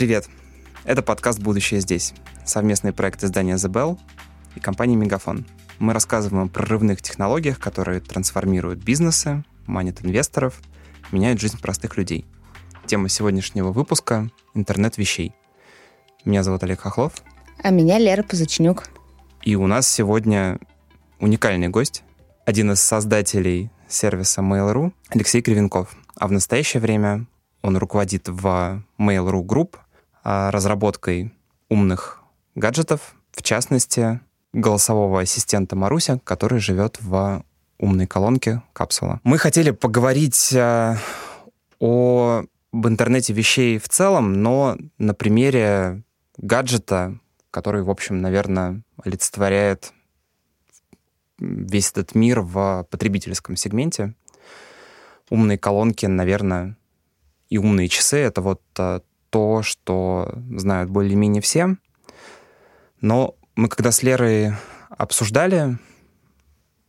Привет! Это подкаст «Будущее здесь», совместный проект издания The Bell и компании Мегафон. Мы рассказываем о прорывных технологиях, которые трансформируют бизнесы, манят инвесторов, меняют жизнь простых людей. Тема сегодняшнего выпуска — интернет вещей. Меня зовут Олег Хохлов. А меня Лера Пузачнюк. И у нас сегодня уникальный гость, один из создателей сервиса Mail.ru Алексей Кривенков. А в настоящее время он руководит в Mail.ru Group разработкой умных гаджетов, в частности, голосового ассистента Маруся, который живет в умной колонке капсула. Мы хотели поговорить а, о об интернете вещей в целом, но на примере гаджета, который, в общем, наверное, олицетворяет весь этот мир в потребительском сегменте. Умные колонки, наверное, и умные часы — это вот а, то, что знают более-менее все. Но мы когда с Лерой обсуждали,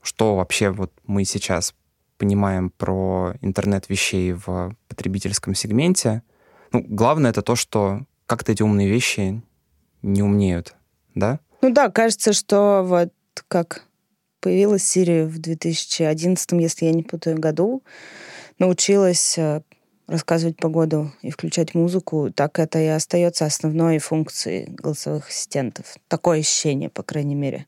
что вообще вот мы сейчас понимаем про интернет вещей в потребительском сегменте, ну, главное это то, что как-то эти умные вещи не умнеют, да? Ну да, кажется, что вот как появилась Siri в 2011, если я не путаю, году, научилась э, рассказывать погоду и включать музыку, так это и остается основной функцией голосовых ассистентов. Такое ощущение, по крайней мере.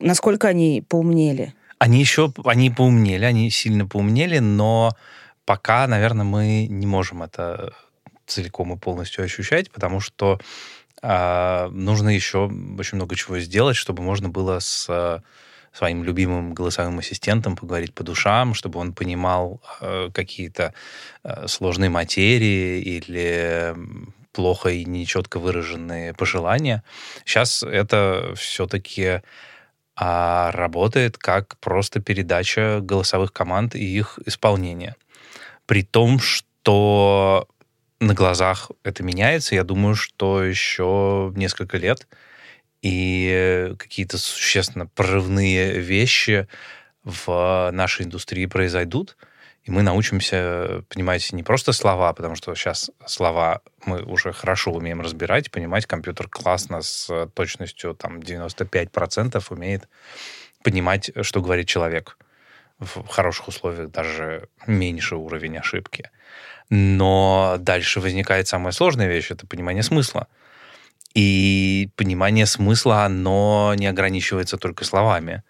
Насколько они поумнели? Они еще, они поумнели, они сильно поумнели, но пока, наверное, мы не можем это целиком и полностью ощущать, потому что э, нужно еще очень много чего сделать, чтобы можно было с э, своим любимым голосовым ассистентом поговорить по душам, чтобы он понимал э, какие-то э, сложные материи или плохо и нечетко выраженные пожелания. Сейчас это все-таки а работает как просто передача голосовых команд и их исполнение. При том, что на глазах это меняется, я думаю, что еще несколько лет и какие-то существенно прорывные вещи в нашей индустрии произойдут, и мы научимся понимать не просто слова, потому что сейчас слова мы уже хорошо умеем разбирать, понимать. Компьютер классно с точностью там 95% умеет понимать, что говорит человек. В хороших условиях даже меньше уровень ошибки. Но дальше возникает самая сложная вещь — это понимание смысла. И понимание смысла, оно не ограничивается только словами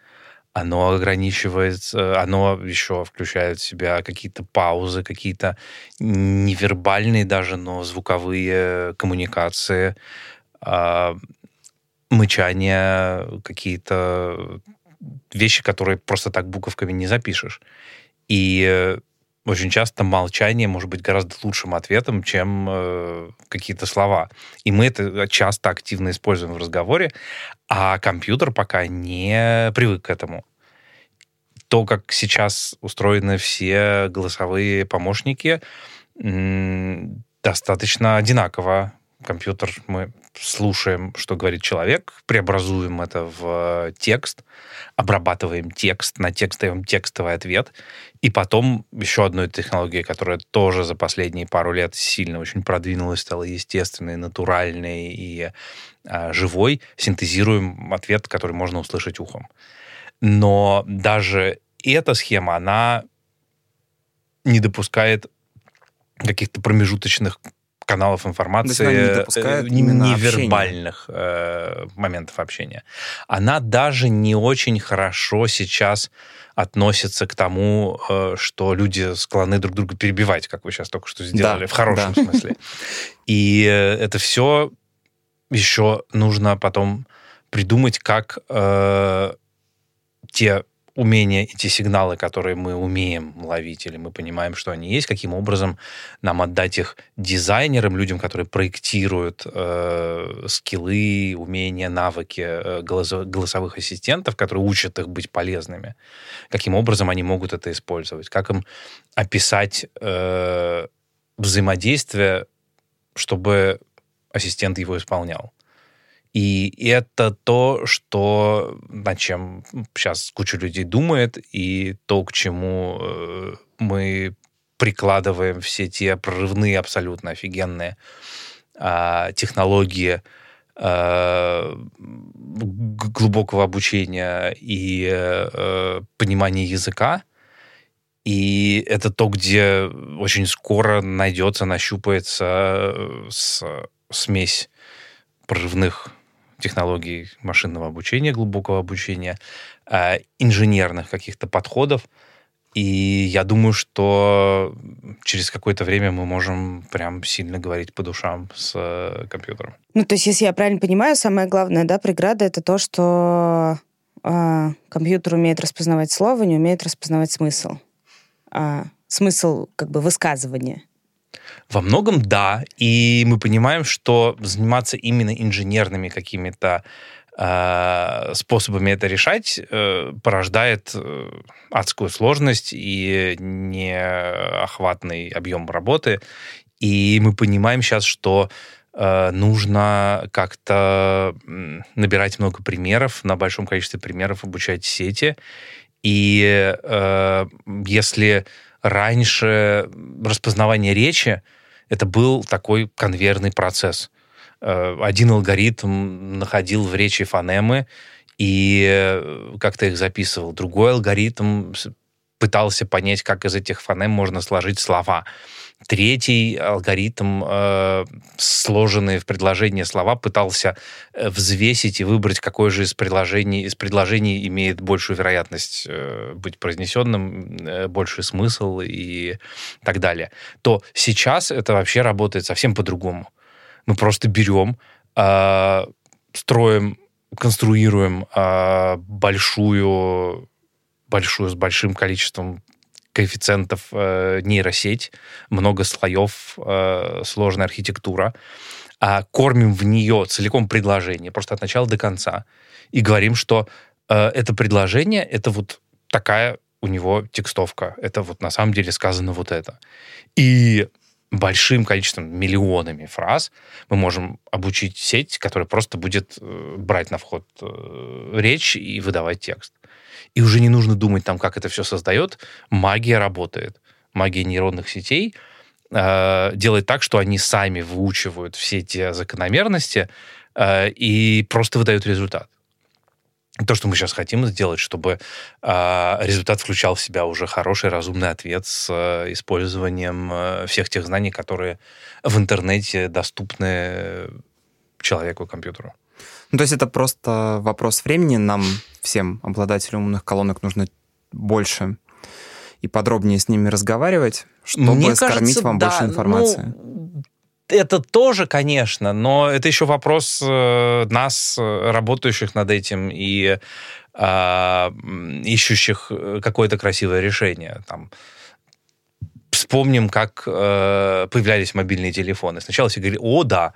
оно ограничивается, оно еще включает в себя какие-то паузы, какие-то невербальные даже, но звуковые коммуникации, э, мычание, какие-то вещи, которые просто так буковками не запишешь. И очень часто молчание может быть гораздо лучшим ответом, чем э, какие-то слова. И мы это часто активно используем в разговоре, а компьютер пока не привык к этому. То, как сейчас устроены все голосовые помощники, достаточно одинаково. Компьютер мы слушаем, что говорит человек, преобразуем это в текст, обрабатываем текст, на текст даем текстовый ответ, и потом еще одной технологией, которая тоже за последние пару лет сильно очень продвинулась, стала естественной, натуральной и а, живой, синтезируем ответ, который можно услышать ухом. Но даже эта схема, она не допускает каких-то промежуточных каналов информации, не э, невербальных э, моментов общения. Она даже не очень хорошо сейчас относится к тому, э, что люди склонны друг друга перебивать, как вы сейчас только что сделали, да, в хорошем да. смысле. И это все еще нужно потом придумать, как э, те умения, эти сигналы, которые мы умеем ловить, или мы понимаем, что они есть, каким образом нам отдать их дизайнерам, людям, которые проектируют э, скиллы, умения, навыки э, голосовых ассистентов, которые учат их быть полезными, каким образом они могут это использовать, как им описать э, взаимодействие, чтобы ассистент его исполнял. И это то, что, над чем сейчас куча людей думает, и то, к чему э, мы прикладываем все те прорывные, абсолютно офигенные э, технологии э, глубокого обучения и э, понимания языка. И это то, где очень скоро найдется, нащупается э, с, смесь прорывных технологий машинного обучения, глубокого обучения, э, инженерных каких-то подходов. И я думаю, что через какое-то время мы можем прям сильно говорить по душам с э, компьютером. Ну, то есть, если я правильно понимаю, самое главное, да, преграда это то, что э, компьютер умеет распознавать слово, не умеет распознавать смысл. А, смысл как бы высказывания. Во многом да, и мы понимаем, что заниматься именно инженерными какими-то э, способами это решать э, порождает э, адскую сложность и неохватный объем работы. И мы понимаем сейчас, что э, нужно как-то набирать много примеров, на большом количестве примеров обучать сети. И э, если раньше распознавание речи это был такой конвейерный процесс. Э, один алгоритм находил в речи фонемы и э, как-то их записывал. Другой алгоритм пытался понять, как из этих фонем можно сложить слова. Третий алгоритм, э, сложенные в предложение слова, пытался э, взвесить и выбрать, какое же из предложений, из предложений имеет большую вероятность э, быть произнесенным, э, больший смысл и так далее. То сейчас это вообще работает совсем по-другому. Мы просто берем, строим, конструируем большую большую, с большим количеством коэффициентов э, нейросеть, много слоев, э, сложная архитектура, а кормим в нее целиком предложение, просто от начала до конца, и говорим, что э, это предложение, это вот такая у него текстовка, это вот на самом деле сказано вот это. И большим количеством, миллионами фраз мы можем обучить сеть, которая просто будет э, брать на вход э, речь и выдавать текст и уже не нужно думать там, как это все создает. Магия работает. Магия нейронных сетей э, делает так, что они сами выучивают все эти закономерности э, и просто выдают результат. То, что мы сейчас хотим сделать, чтобы э, результат включал в себя уже хороший, разумный ответ с э, использованием э, всех тех знаний, которые в интернете доступны человеку и компьютеру. Ну, то есть это просто вопрос времени. Нам, всем обладателям умных колонок, нужно больше и подробнее с ними разговаривать, чтобы Мне скормить кажется, вам да, больше информации. Ну, это тоже, конечно, но это еще вопрос э, нас, работающих над этим и э, ищущих какое-то красивое решение. Там, вспомним, как э, появлялись мобильные телефоны. Сначала все говорили, о, да,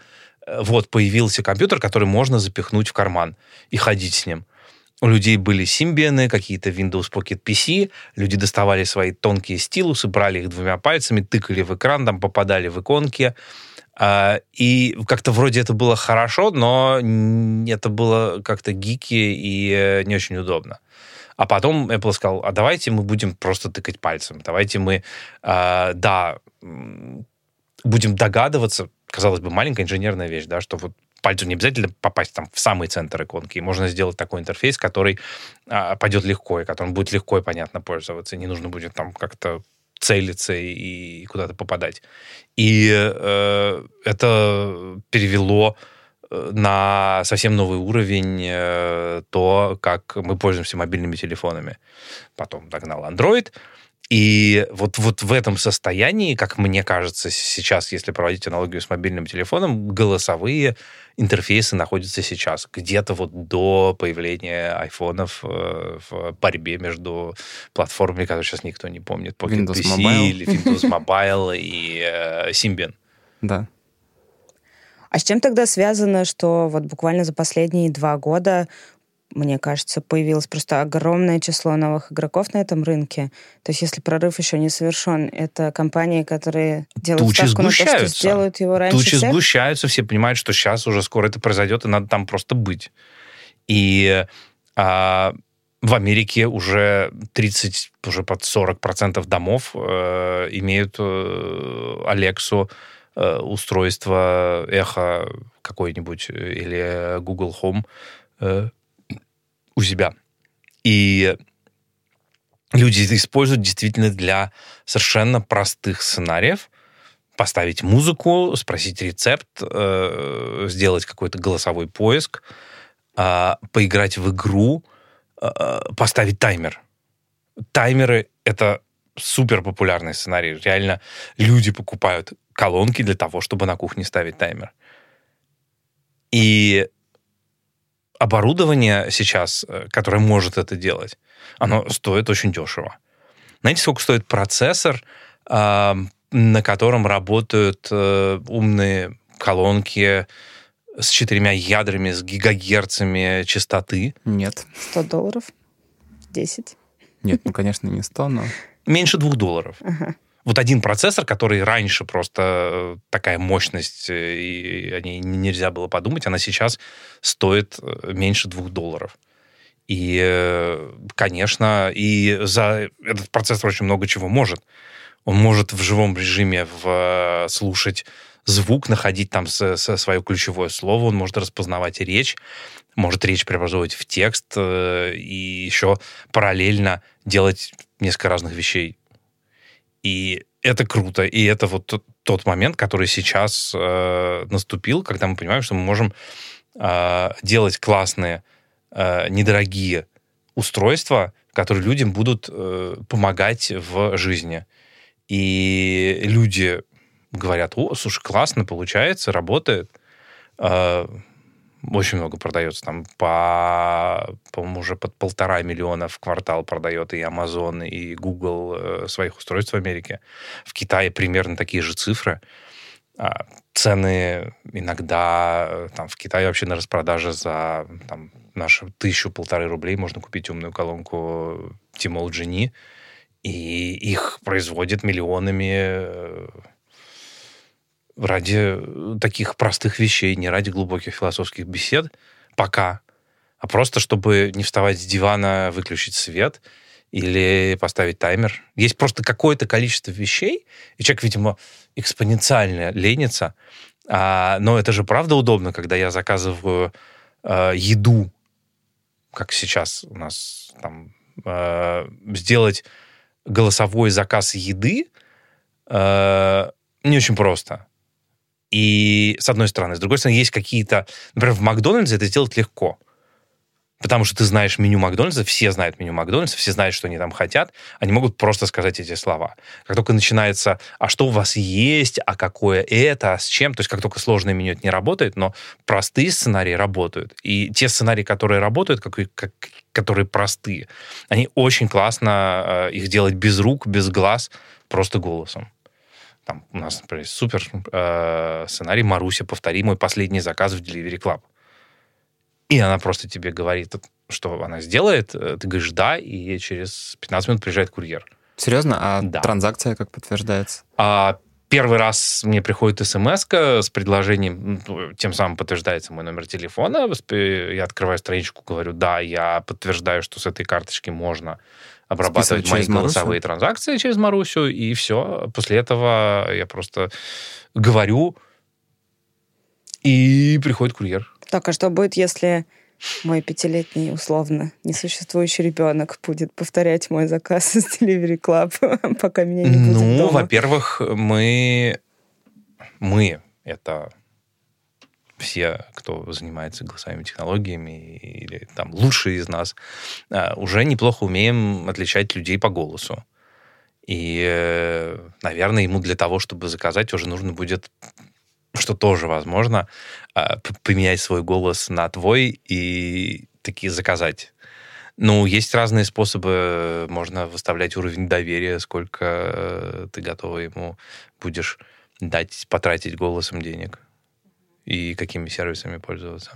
вот появился компьютер, который можно запихнуть в карман и ходить с ним. У людей были симбианы, какие-то Windows Pocket PC, люди доставали свои тонкие стилусы, брали их двумя пальцами, тыкали в экран, там попадали в иконки. А, и как-то вроде это было хорошо, но это было как-то гики и э, не очень удобно. А потом Apple сказал, а давайте мы будем просто тыкать пальцем. Давайте мы, а, да, будем догадываться, казалось бы, маленькая инженерная вещь, да, что вот пальцу не обязательно попасть там в самый центр иконки. Можно сделать такой интерфейс, который а, пойдет легко, и которым будет легко и понятно пользоваться. Не нужно будет там как-то целиться и, куда-то попадать. И э, это перевело на совсем новый уровень э, то, как мы пользуемся мобильными телефонами. Потом догнал Android, и вот, вот в этом состоянии, как мне кажется, сейчас, если проводить аналогию с мобильным телефоном, голосовые интерфейсы находятся сейчас где-то вот до появления айфонов э, в борьбе между платформами, которые сейчас никто не помнит, Pocket Windows PC Mobile. или Windows Mobile и э, Symbian. Да. А с чем тогда связано, что вот буквально за последние два года мне кажется, появилось просто огромное число новых игроков на этом рынке. То есть, если прорыв еще не совершен, это компании, которые делают Тучи ставку на то, что сделают его раньше Тучи всех? сгущаются, все понимают, что сейчас уже скоро это произойдет, и надо там просто быть. И а, в Америке уже 30, уже под 40% домов э, имеют э, Алексу устройство эхо какой-нибудь или Google Home э, у себя. И люди это используют действительно для совершенно простых сценариев. Поставить музыку, спросить рецепт, э, сделать какой-то голосовой поиск, э, поиграть в игру, э, поставить таймер. Таймеры — это супер популярный сценарий. Реально люди покупают колонки для того, чтобы на кухне ставить таймер. И оборудование сейчас, э, которое может это делать, оно стоит очень дешево. Знаете, сколько стоит процессор, а, на котором работают э, умные колонки с четырьмя ядрами, с гигагерцами частоты? Нет. 100 долларов? 10? Нет, ну, конечно, не 100, но... Меньше двух долларов. Ага. Вот один процессор, который раньше просто э, такая мощность, и о ней нельзя было подумать, она сейчас стоит меньше двух долларов. И, э, конечно, и за этот процессор очень много чего может. Он может в живом режиме в, э, слушать звук, находить там со, со свое ключевое слово, он может распознавать речь, может речь преобразовывать в текст э, и еще параллельно делать несколько разных вещей. И это круто, и это вот тот, тот момент, который сейчас э, наступил, когда мы понимаем, что мы можем э, делать классные э, недорогие устройства, которые людям будут э, помогать в жизни. И люди говорят, о, слушай, классно получается, работает. Э, очень много продается. Там по, по-моему, уже под полтора миллиона в квартал продает и Amazon, и Google э, своих устройств в Америке. В Китае примерно такие же цифры. А, цены иногда э, там в Китае вообще на распродаже за там, нашу тысячу-полторы рублей можно купить умную колонку Tmall Genie, и их производят миллионами э, ради таких простых вещей, не ради глубоких философских бесед пока, а просто чтобы не вставать с дивана, выключить свет или поставить таймер. Есть просто какое-то количество вещей, и человек, видимо, экспоненциально ленится. А, но это же правда удобно, когда я заказываю э, еду, как сейчас у нас там, э, сделать голосовой заказ еды э, не очень просто. И с одной стороны. С другой стороны, есть какие-то... Например, в Макдональдсе это сделать легко. Потому что ты знаешь меню Макдональдса, все знают меню Макдональдса, все знают, что они там хотят, они могут просто сказать эти слова. Как только начинается, а что у вас есть, а какое это, а с чем, то есть как только сложное меню это не работает, но простые сценарии работают. И те сценарии, которые работают, как, как, которые простые, они очень классно э, их делать без рук, без глаз, просто голосом. Там у нас, например, супер э, сценарий «Маруся, повтори мой последний заказ в Delivery Club». И она просто тебе говорит, что она сделает, э, ты говоришь «да», и через 15 минут приезжает курьер. Серьезно? А Да. транзакция как подтверждается? А первый раз мне приходит смс с предложением, ну, тем самым подтверждается мой номер телефона, я открываю страничку, говорю, да, я подтверждаю, что с этой карточки можно обрабатывать Списывать мои через Марусю? голосовые транзакции через Марусю, и все. После этого я просто говорю, и приходит курьер. Так, а что будет, если мой пятилетний, условно, несуществующий ребенок будет повторять мой заказ из Delivery Club, пока меня не будет Ну, во-первых, мы... Мы — это все, кто занимается голосовыми технологиями или там лучшие из нас, а, уже неплохо умеем отличать людей по голосу. И, э, наверное, ему для того, чтобы заказать, уже нужно будет, что тоже возможно, а, поменять свой голос на твой и таки заказать. Ну, есть разные способы. Можно выставлять уровень доверия, сколько э, ты готова ему будешь дать, потратить голосом денег и какими сервисами пользоваться.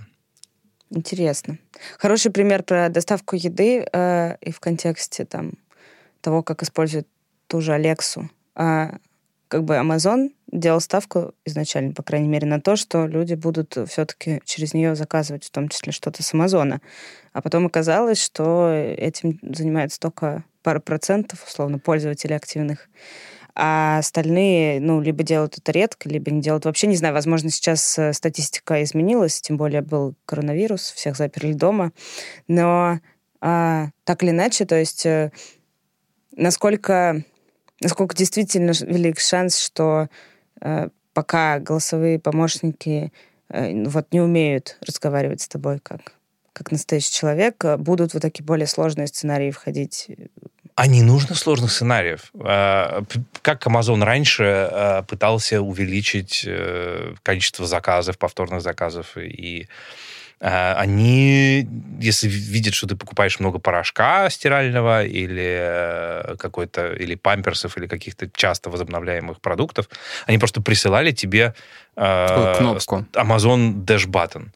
Интересно. Хороший пример про доставку еды э, и в контексте там того, как используют ту же Алексу. А, как бы Amazon делал ставку изначально, по крайней мере, на то, что люди будут все-таки через нее заказывать, в том числе что-то с Амазона. А потом оказалось, что этим занимается только пара процентов, условно, пользователей активных. А остальные, ну, либо делают это редко, либо не делают вообще. Не знаю, возможно, сейчас э, статистика изменилась, тем более был коронавирус, всех заперли дома. Но а, так или иначе, то есть э, насколько, насколько действительно велик шанс, что а, пока голосовые помощники а, вот не умеют разговаривать с тобой как как настоящий человек, будут вот такие более сложные сценарии входить а не нужно сложных сценариев. А, как Amazon раньше а, пытался увеличить э, количество заказов, повторных заказов, и а, они, если видят, что ты покупаешь много порошка стирального или э, какой-то, или памперсов, или каких-то часто возобновляемых продуктов, они просто присылали тебе кнопку. Amazon Dash Button.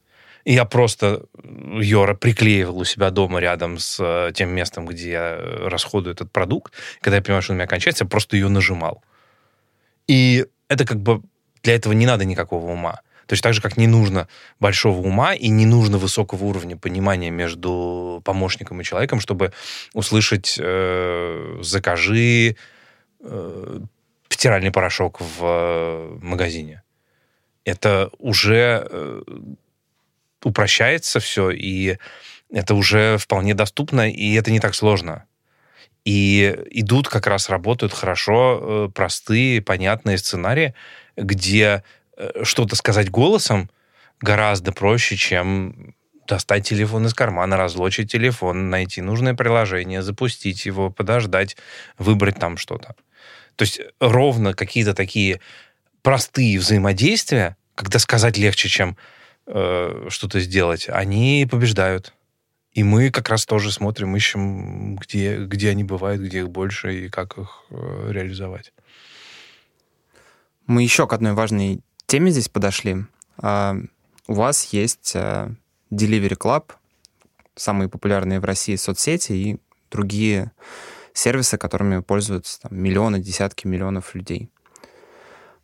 Я просто ее приклеивал у себя дома рядом с э, тем местом, где я расходую этот продукт. Когда я понимаю, что он у меня кончается, я просто ее нажимал. И это как бы для этого не надо никакого ума. То есть так же, как не нужно большого ума и не нужно высокого уровня понимания между помощником и человеком, чтобы услышать э, «закажи э, стиральный порошок в э, магазине». Это уже э, упрощается все, и это уже вполне доступно, и это не так сложно. И идут как раз, работают хорошо, э, простые, понятные сценарии, где э, что-то сказать голосом гораздо проще, чем достать телефон из кармана, разлочить телефон, найти нужное приложение, запустить его, подождать, выбрать там что-то. То есть ровно какие-то такие простые взаимодействия, когда сказать легче, чем э, что-то сделать, они побеждают. И мы как раз тоже смотрим, ищем, где, где они бывают, где их больше и как их э, реализовать. Мы еще к одной важной теме здесь подошли. А, у вас есть а, Delivery Club, самые популярные в России соцсети и другие сервисы, которыми пользуются там, миллионы, десятки миллионов людей.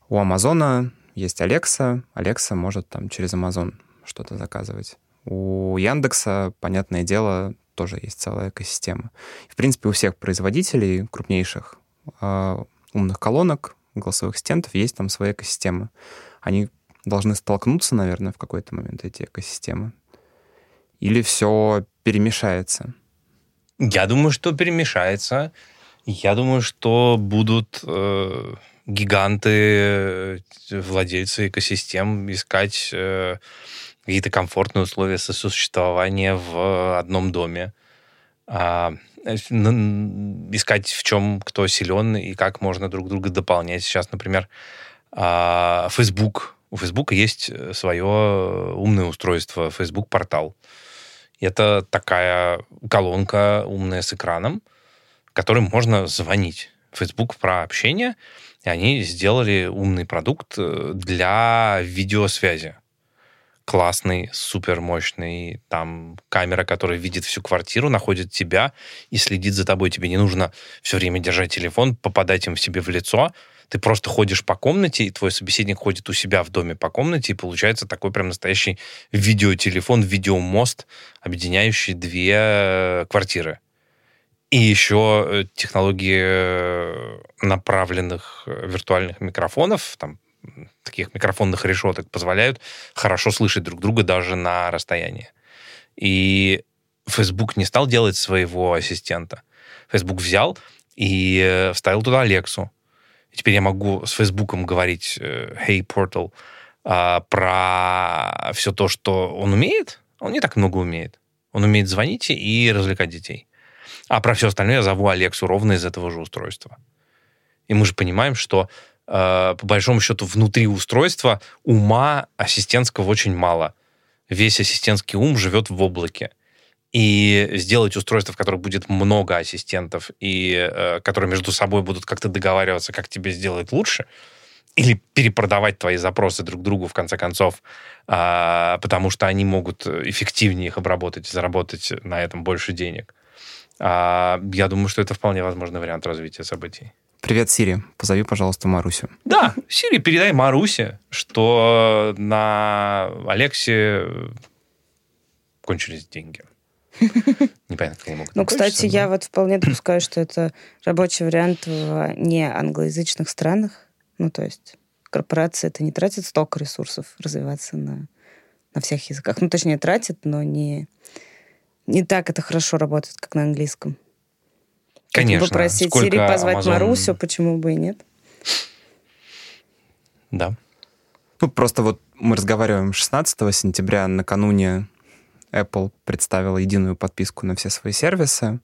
У Амазона есть Alexa, Alexa может там через Amazon что-то заказывать. У Яндекса, понятное дело, тоже есть целая экосистема. В принципе, у всех производителей крупнейших э, умных колонок, голосовых ассистентов есть там своя экосистема. Они должны столкнуться, наверное, в какой-то момент, эти экосистемы. Или все перемешается? Я думаю, что перемешается. Я думаю, что будут э, гиганты, э, владельцы экосистем искать э, какие-то комфортные условия сосуществования в одном доме. А, искать в чем кто силен и как можно друг друга дополнять. Сейчас, например, а, Facebook. У Facebook есть свое умное устройство, Facebook портал. Это такая колонка умная с экраном, которым можно звонить. Facebook про общение, и они сделали умный продукт э, для видеосвязи классный, супер мощный, там камера, которая видит всю квартиру, находит тебя и следит за тобой. Тебе не нужно все время держать телефон, попадать им в себе в лицо. Ты просто ходишь по комнате, и твой собеседник ходит у себя в доме по комнате, и получается такой прям настоящий видеотелефон, видеомост, объединяющий две э, квартиры. И еще э, технологии э, направленных виртуальных микрофонов, там таких микрофонных решеток позволяют хорошо слышать друг друга даже на расстоянии. И Facebook не стал делать своего ассистента. Facebook взял и э, вставил туда Алексу. И теперь я могу с Фейсбуком говорить э, «Hey, Portal» а, про все то, что он умеет. Он не так много умеет. Он умеет звонить и развлекать детей. А про все остальное я зову Алексу ровно из этого же устройства. И мы же понимаем, что Э, по большому счету, внутри устройства ума ассистентского очень мало. Весь ассистентский ум живет в облаке. И сделать устройство, в котором будет много ассистентов, и э, которые между собой будут как-то договариваться, как тебе сделать лучше, или перепродавать твои запросы друг другу, в конце концов, э, потому что они могут эффективнее их обработать и заработать на этом больше денег. Э, я думаю, что это вполне возможный вариант развития событий. Привет, Сири. Позови, пожалуйста, Марусю. Да, Сири, передай Марусе, что на Алексе кончились деньги. Непонятно, как они могут Ну, кстати, я вот вполне допускаю, что это рабочий вариант в не англоязычных странах. Ну, то есть корпорация это не тратит столько ресурсов развиваться на, на всех языках. Ну, точнее, тратит, но не, не так это хорошо работает, как на английском. Конечно. Попросить Сколько Сири позвать Amazon- Марусю, почему бы и нет? Да. Ну, просто вот мы разговариваем 16 сентября, накануне Apple представила единую подписку на все свои сервисы.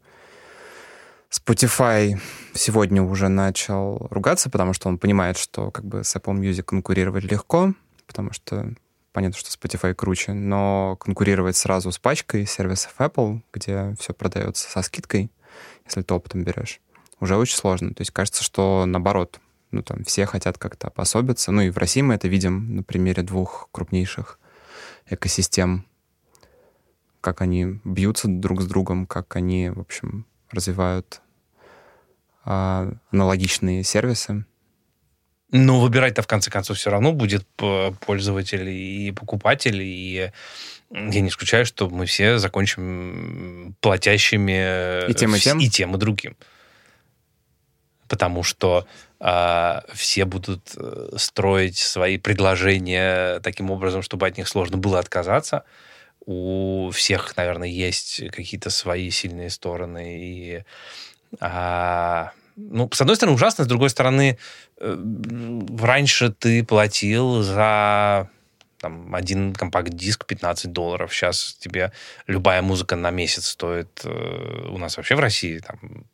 Spotify сегодня уже начал ругаться, потому что он понимает, что как бы с Apple Music конкурировать легко, потому что понятно, что Spotify круче, но конкурировать сразу с пачкой сервисов Apple, где все продается со скидкой, если ты опытом берешь, уже очень сложно. То есть кажется, что наоборот, ну там все хотят как-то обособиться. Ну и в России мы это видим на примере двух крупнейших экосистем, как они бьются друг с другом, как они, в общем, развивают а, аналогичные сервисы. Но выбирать-то в конце концов все равно будет пользователь и покупатель, и я не исключаю, что мы все закончим платящими И тем, и тем? и тем, и другим. Потому что а, все будут э, строить свои предложения таким образом, чтобы от них сложно было отказаться. У всех, наверное, есть какие-то свои сильные стороны. И, а, ну, с одной стороны, ужасно, с другой стороны, э, раньше ты платил за там, один компакт-диск 15 долларов. Сейчас тебе любая музыка на месяц стоит э, у нас вообще в России там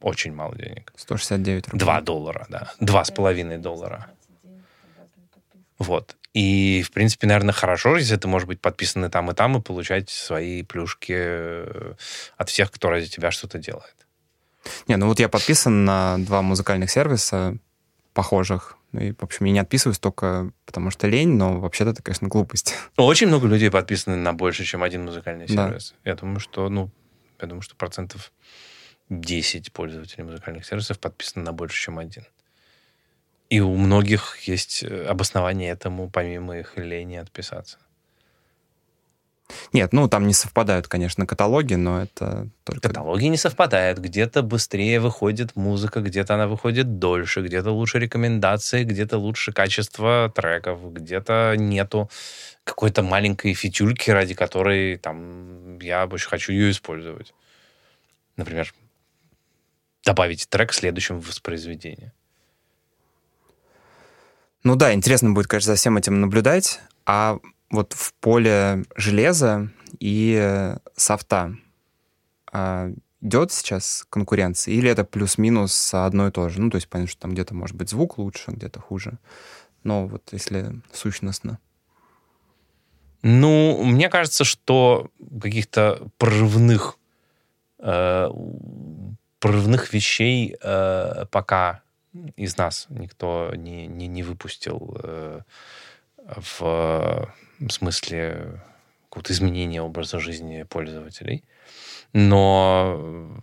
очень мало денег. 169 рублей. 2 доллара, да. Два с половиной доллара. Вот. И, в принципе, наверное, хорошо, если ты можешь быть подписан и там, и там, и получать свои плюшки э, от всех, кто ради тебя что-то делает. Не, ну вот я подписан на два музыкальных сервиса похожих. Ну И, в общем, я не отписываюсь только потому что лень, но вообще-то это, конечно, глупость. Очень много людей подписаны на больше, чем один музыкальный Да. сервис. Я думаю, что, ну, я думаю, что процентов 10 пользователей музыкальных сервисов подписаны на больше, чем один. И у многих есть э, обоснование этому, помимо их лени отписаться. Нет, ну там не совпадают, конечно, каталоги, но это только... Каталоги не совпадают. Где-то быстрее выходит музыка, где-то она выходит дольше, где-то лучше рекомендации, где-то лучше качество треков, где-то нету какой-то маленькой фитюльки, ради которой там я очень хочу ее использовать. Например, добавить трек в воспроизведение. Ну да, интересно будет, конечно, за всем этим наблюдать. А вот в поле железа и софта а, идет сейчас конкуренция? Или это плюс-минус одно и то же? Ну, то есть понятно, что там где-то может быть звук лучше, где-то хуже. Но вот если сущностно. Ну, мне кажется, что каких-то прорывных э, прорывных вещей э, пока из нас никто не, не, не выпустил э, в, в смысле какого-то изменения образа жизни пользователей. Но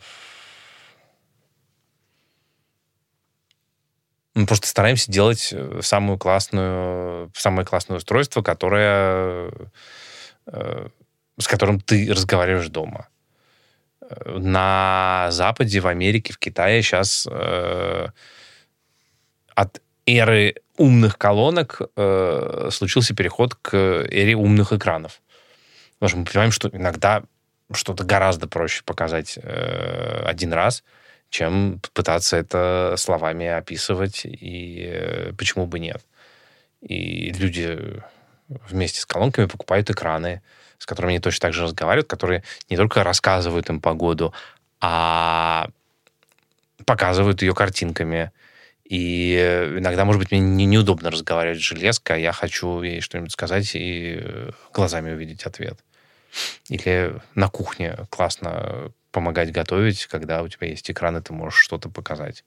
мы просто стараемся делать э, самую классную, самое классное устройство, которое, э, с которым ты разговариваешь дома. Э, На Западе, в Америке, в Китае сейчас э, от эры умных колонок э, случился переход к эре умных экранов. Потому что мы понимаем, что иногда что-то гораздо проще показать э, один раз, чем пытаться это словами описывать, и э, почему бы нет. И люди вместе с колонками покупают экраны, с которыми они точно так же разговаривают, которые не только рассказывают им погоду, а показывают ее картинками. И иногда, может быть, мне не- неудобно разговаривать с железкой, а я хочу ей что-нибудь сказать и э, глазами увидеть ответ. Или на кухне классно помогать готовить, когда у тебя есть экран, и ты можешь что-то показать.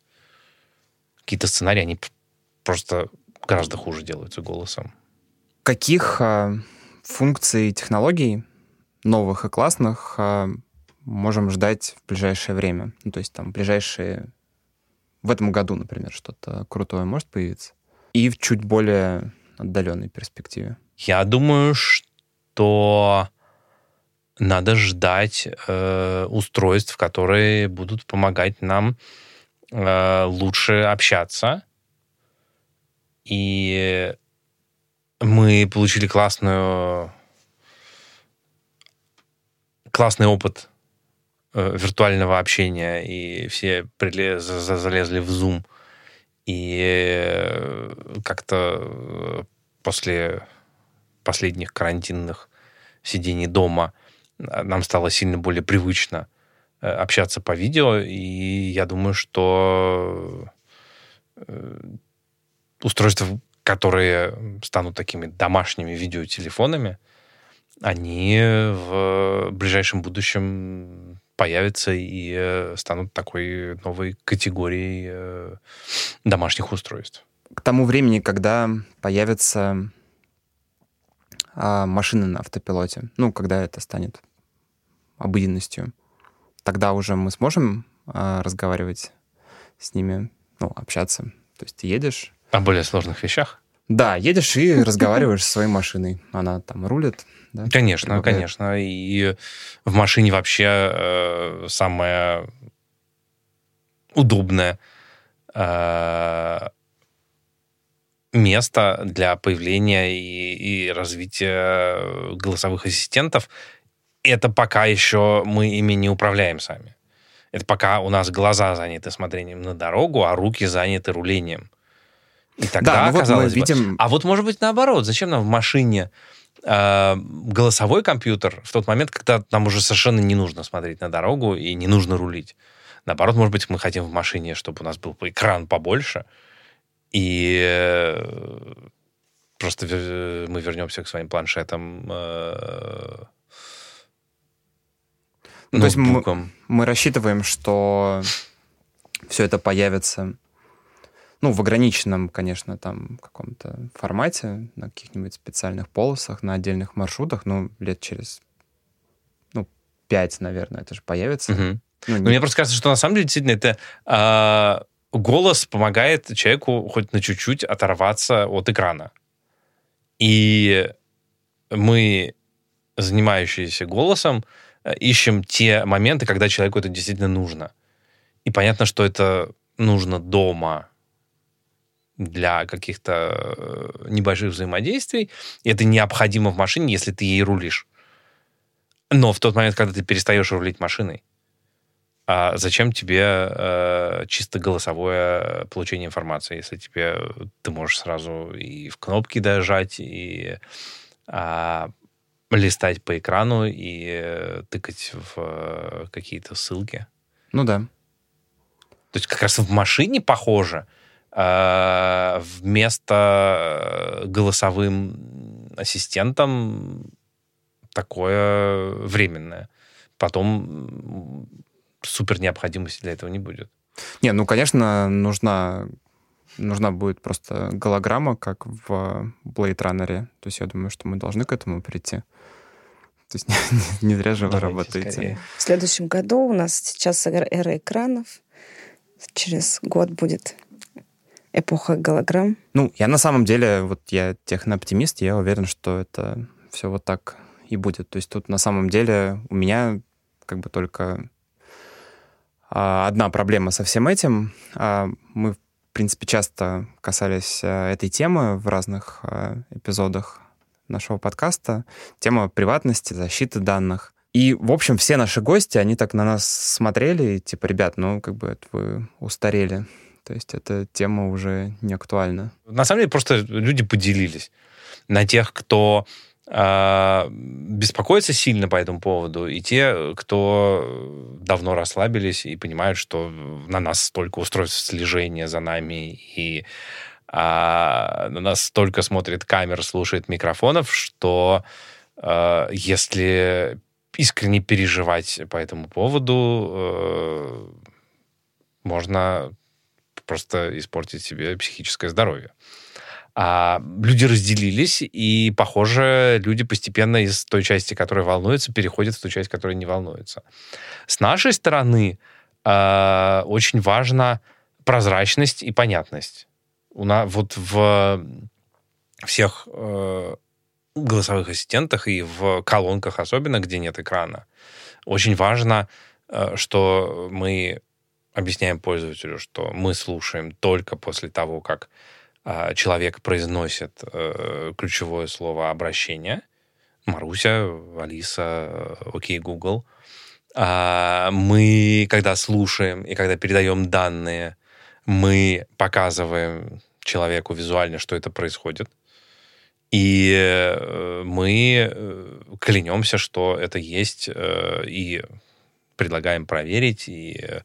Какие-то сценарии, они просто гораздо хуже делаются голосом. Каких а, функций технологий новых и классных а, можем ждать в ближайшее время? Ну, то есть там ближайшие... В этом году, например, что-то крутое может появиться? И в чуть более отдаленной перспективе. Я думаю, что надо ждать э, устройств, которые будут помогать нам э, лучше общаться. И мы получили классную классный опыт виртуального общения, и все прилез, залезли в Zoom. И э, как-то э, после последних карантинных сидений дома нам стало сильно более привычно общаться по видео, и я думаю, что устройства, которые станут такими домашними видеотелефонами, они в ближайшем будущем появятся и э, станут такой новой категорией э, домашних устройств. К тому времени, когда появятся а, машины на автопилоте, ну, когда это станет обыденностью, тогда уже мы сможем а, разговаривать с ними, ну, общаться. То есть ты едешь... О более сложных вещах? Да, едешь и разговариваешь со своей машиной. Она там рулит, да? Конечно, Предлагает. конечно. И в машине вообще э, самое удобное э, место для появления и, и развития голосовых ассистентов. Это пока еще мы ими не управляем сами. Это пока у нас глаза заняты смотрением на дорогу, а руки заняты рулением. И тогда, да, ну вот мы видим... Бы, а вот может быть наоборот, зачем нам в машине э, голосовой компьютер в тот момент, когда нам уже совершенно не нужно смотреть на дорогу и не нужно рулить. Наоборот, может быть, мы хотим в машине, чтобы у нас был экран побольше, и э, просто мы вернемся к своим планшетам. Э, ну, то есть мы, мы рассчитываем, что все это появится ну, в ограниченном, конечно, там каком-то формате, на каких-нибудь специальных полосах, на отдельных маршрутах, ну, лет через, ну, пять, наверное, это же появится. Угу. Ну, ну, мне просто кажется, что на самом деле действительно это э, голос помогает человеку хоть на чуть-чуть оторваться от экрана. И мы, занимающиеся голосом, ищем те моменты, когда человеку это действительно нужно. И понятно, что это нужно дома, для каких-то э, небольших взаимодействий. И это необходимо в машине, если ты ей рулишь. Но в тот момент, когда ты перестаешь рулить машиной, а зачем тебе э, чисто голосовое получение информации, если тебе ты можешь сразу и в кнопки дожать, и э, листать по экрану, и э, тыкать в э, какие-то ссылки? Ну да. То есть как раз в машине похоже, Э, вместо э, голосовым ассистентом такое временное. Потом супер необходимости для этого не будет. Не, ну, конечно, нужна, нужна будет просто голограмма, как в Blade Runner. То есть я думаю, что мы должны к этому прийти. То есть не, не зря же вы работаете. Скорее. В следующем году у нас сейчас эра экранов. Через год будет эпоха голограмм? Ну, я на самом деле, вот я технооптимист, я уверен, что это все вот так и будет. То есть тут на самом деле у меня как бы только а, одна проблема со всем этим. А, мы, в принципе, часто касались а, этой темы в разных эпизодах нашего подкаста. Тема приватности, защиты данных. И, в общем, все наши гости, они так на нас смотрели, и, типа, ребят, ну, как бы это вы устарели. То есть эта тема уже не актуальна. На самом деле просто люди поделились на тех, кто э, беспокоится сильно по этому поводу, и те, кто давно расслабились и понимают, что на нас столько устройств слежения за нами, и а, на нас столько смотрит камер, слушает микрофонов, что э, если искренне переживать по этому поводу, э, можно просто испортить себе психическое здоровье. А люди разделились, и, похоже, люди постепенно из той части, которая волнуется, переходят в ту часть, которая не волнуется. С нашей стороны э, очень важна прозрачность и понятность. У нас вот в всех э, голосовых ассистентах и в колонках особенно, где нет экрана. Очень важно, э, что мы объясняем пользователю, что мы слушаем только после того, как а, человек произносит э, ключевое слово обращения. Маруся, Алиса, окей, Google. А, мы, когда слушаем и когда передаем данные, мы показываем человеку визуально, что это происходит. И э, мы э, клянемся, что это есть, и предлагаем проверить, и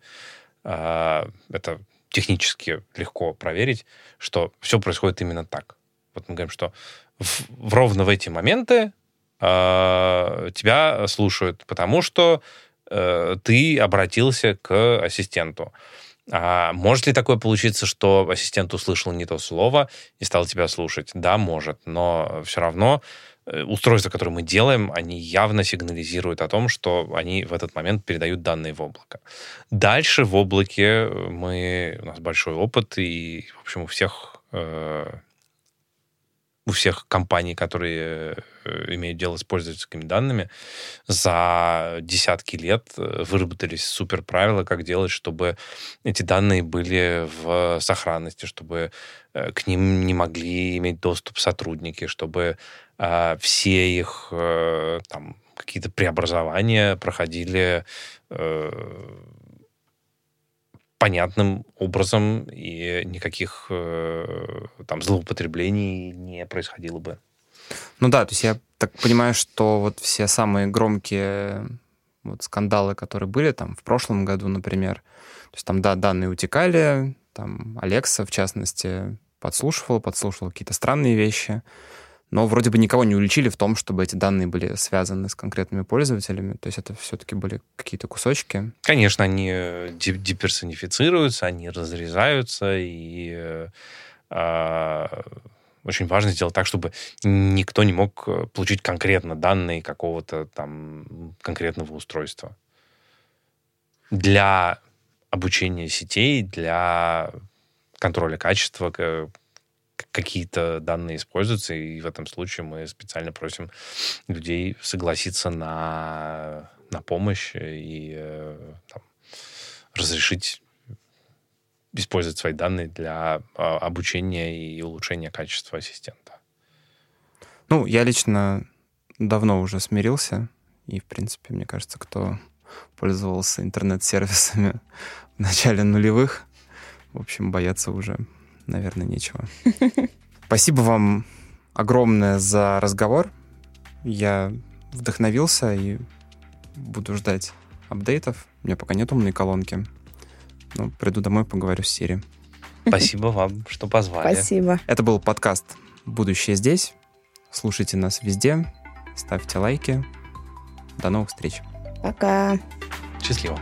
это технически легко проверить, что все происходит именно так. Вот мы говорим, что в, в ровно в эти моменты э, тебя слушают, потому что э, ты обратился к ассистенту. А может ли такое получиться, что ассистент услышал не то слово и стал тебя слушать? Да, может, но все равно устройства, которые мы делаем, они явно сигнализируют о том, что они в этот момент передают данные в облако. Дальше в облаке мы, у нас большой опыт, и, в общем, у всех, э, у всех компаний, которые э, имеют дело с пользовательскими данными, за десятки лет э, выработались супер правила, как делать, чтобы эти данные были в сохранности, чтобы к ним не могли иметь доступ сотрудники, чтобы а, все их э, там какие-то преобразования проходили э, понятным образом, и никаких э, там злоупотреблений не происходило бы. Ну да, то есть я так понимаю, что вот все самые громкие вот скандалы, которые были там в прошлом году, например, то есть там, да, данные утекали, там Алекса, в частности, подслушивала, подслушивала какие-то странные вещи, но вроде бы никого не уличили в том, чтобы эти данные были связаны с конкретными пользователями. То есть это все-таки были какие-то кусочки. Конечно, они э, деперсонифицируются, они разрезаются, и э, а, очень важно сделать так, чтобы никто не мог э, получить конкретно данные какого-то там конкретного устройства. Для обучения сетей, для контроля качества, какие-то данные используются, и в этом случае мы специально просим людей согласиться на, на помощь и э, там, разрешить использовать свои данные для а, обучения и улучшения качества ассистента. Ну, я лично давно уже смирился, и, в принципе, мне кажется, кто пользовался интернет-сервисами в начале нулевых, в общем, бояться уже наверное, нечего. Спасибо вам огромное за разговор. Я вдохновился и буду ждать апдейтов. У меня пока нет умной колонки. Но приду домой, поговорю с Сири. Спасибо вам, что позвали. Спасибо. Это был подкаст «Будущее здесь». Слушайте нас везде, ставьте лайки. До новых встреч. Пока. Счастливо.